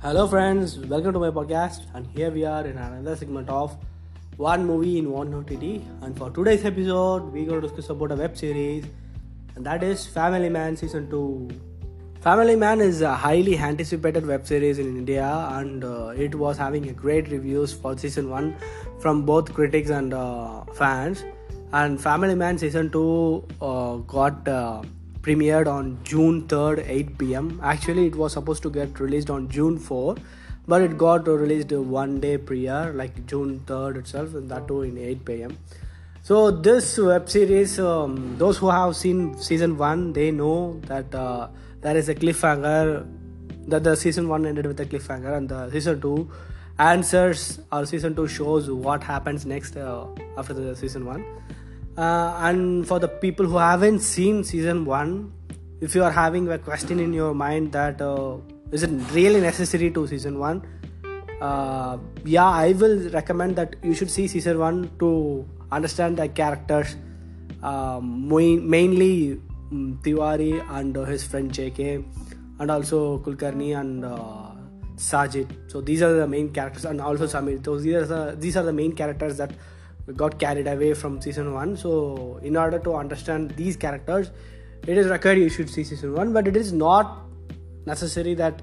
Hello, friends, welcome to my podcast. And here we are in another segment of one movie in one OTT. And for today's episode, we're going to discuss about a web series, and that is Family Man Season 2. Family Man is a highly anticipated web series in India, and uh, it was having a great reviews for season 1 from both critics and uh, fans. And Family Man Season 2 uh, got uh, premiered on June 3rd, 8 pm. Actually, it was supposed to get released on June 4, but it got released one day prior, like June 3rd itself, and that too in 8 pm. So this web series, um, those who have seen season one, they know that uh, there is a cliffhanger. That the season one ended with a cliffhanger, and the season two answers or season two shows what happens next uh, after the season one. Uh, and for the people who haven't seen season one, if you are having a question in your mind that uh, is it really necessary to season one, uh, yeah, I will recommend that you should see season one to understand the characters, um, mainly um, Tiwari and uh, his friend JK, and also Kulkarni and uh, Sajid. So these are the main characters, and also Samir. So these are the, these are the main characters that got carried away from season one. So in order to understand these characters, it is required you should see season one, but it is not necessary that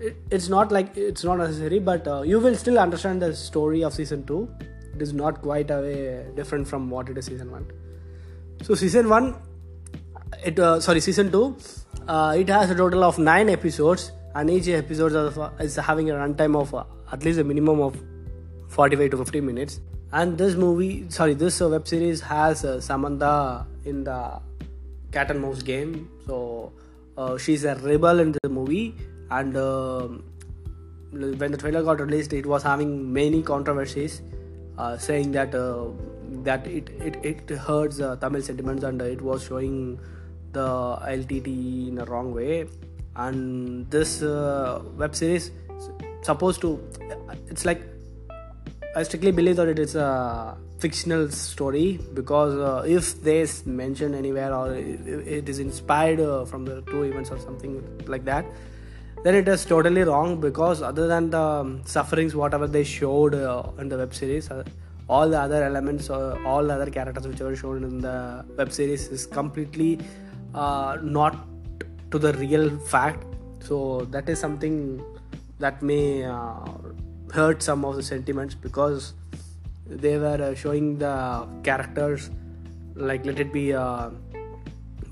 it, it's not like it's not necessary, but uh, you will still understand the story of season two. It is not quite a way different from what it is season one. So season one, it uh, sorry season two, uh, it has a total of nine episodes, and each episode is having a runtime of uh, at least a minimum of 45 to 50 minutes. And this movie, sorry, this uh, web series has uh, Samantha in the cat and mouse game. So uh, she's a rebel in the movie, and um, when the trailer got released, it was having many controversies, uh, saying that uh, that it it, it hurts uh, Tamil sentiments and it was showing the LTT in a wrong way. And this web series supposed to, it's like I strictly believe that it is a fictional story because uh, if they mention anywhere or it is inspired uh, from the true events or something like that, then it is totally wrong because other than the sufferings, whatever they showed uh, in the web series, uh, all the other elements, uh, all the other characters which were shown in the web series is completely uh, not to the real fact. So that is something that may hurt some of the sentiments because they were uh, showing the characters like let it be uh,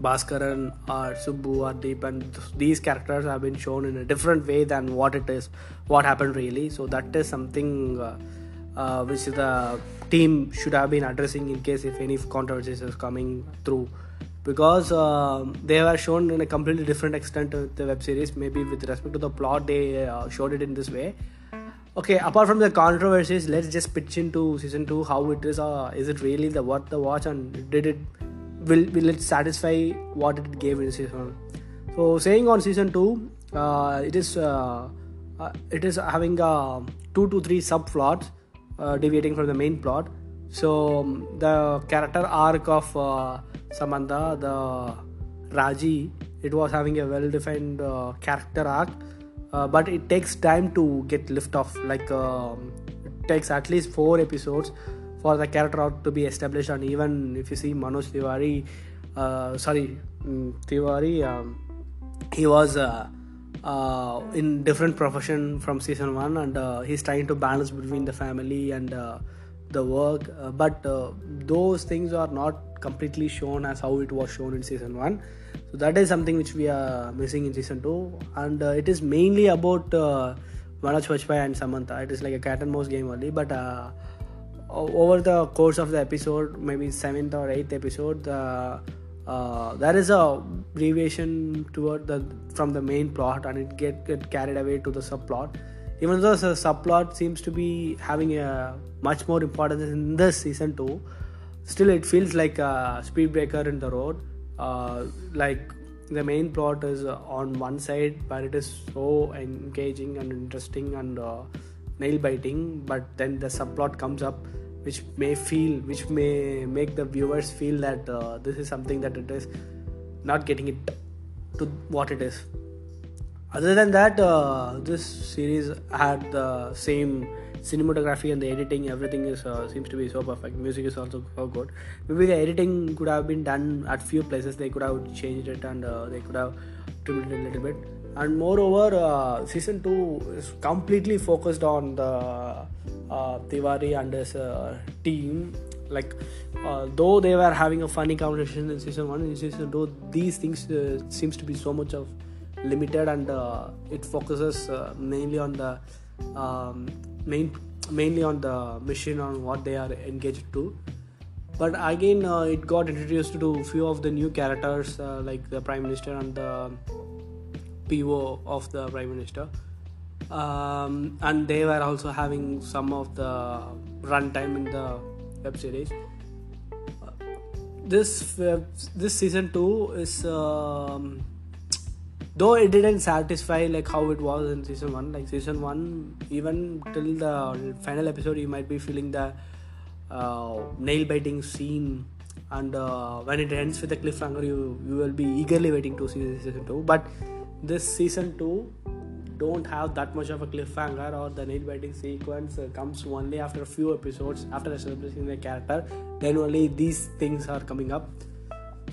Bhaskaran or Subbu or Deep and these characters have been shown in a different way than what it is what happened really. So that is something uh, uh, which the team should have been addressing in case if any controversies is coming through. Because uh, they were shown in a completely different extent to the web series maybe with respect to the plot they uh, showed it in this way okay apart from the controversies let's just pitch into season 2 how it is uh, is it really the what the watch and did it will will it satisfy what it gave in season? 1 so saying on season 2 uh, it is uh, uh, it is having uh, 2 to 3 subplots uh, deviating from the main plot. So um, the character arc of samantha the raji it was having a well defined character arc uh, but it takes time to get lift off. Like um, it takes at least four episodes for the character to be established. And even if you see manoj tiwari uh, sorry um, tiwari um, he was uh, uh, in different profession from season one. And uh, he's trying to balance between the family and uh, the work. Uh, but uh, those things are not completely shown as how it was shown in season one so that is something which we are missing in season 2 and uh, it is mainly about uh, Manoj Bajpayee and Samantha. It is like a cat and mouse game only but uh, over the course of the episode maybe 7th or 8th episode uh, there is a deviation toward the from the main plot and it get, get carried away to the subplot. Even though the subplot seems to be having a much more importance in this season 2 still it feels like a speed breaker in the road uh, like the main plot is on one side but it is so engaging and interesting and uh, nail biting but then the subplot comes up which may feel which may make the viewers feel that uh, this is something that it is not getting it to what it is other than that uh, this series had the same cinematography and the editing. Everything is uh, seems to be so perfect. Music is also so good. Maybe the editing could have been done at few places. They could have changed it and uh, they could have trimmed it a little bit. And moreover uh, season 2 is completely focused on the uh, Tiwari and his uh, team. Like uh, though they were having a funny conversation in season 1 in season 2 these things uh, seems to be so much of limited and uh, it focuses uh, mainly on the um, main mainly on the mission on what they are engaged to. But again uh, it got introduced to few of the new characters uh, like the prime minister and the PO of the prime minister. Um, and they were also having some of the runtime in the web series. Uh, this this season 2 is um, though it didn't satisfy like how it was in season 1 like season 1 even till the final episode you might be feeling the uh, nail biting scene. And uh, when it ends with a cliffhanger you you will be eagerly waiting to see season 2 but this season 2 don't have that much of a cliffhanger or the nail biting sequence uh, comes only after a few episodes after establishing the character then only these things are coming up.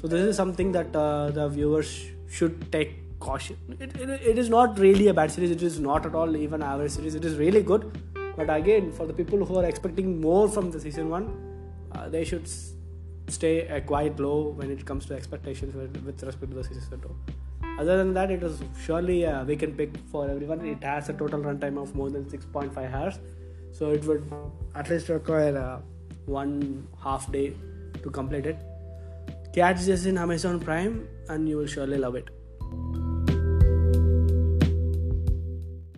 So this is something that uh, the viewers should take caution. It, it, it is not really a bad series. It is not at all even average series. It is really good. But again for the people who are expecting more from the season 1 uh, they should s- stay a quiet low when it comes to expectations with, with respect to the season 2 other than that it is surely a weekend pick for everyone. It has a total runtime of more than 6.5 hours. So it would at least require uh, one half day to complete it. Catch this in amazon prime and you will surely love it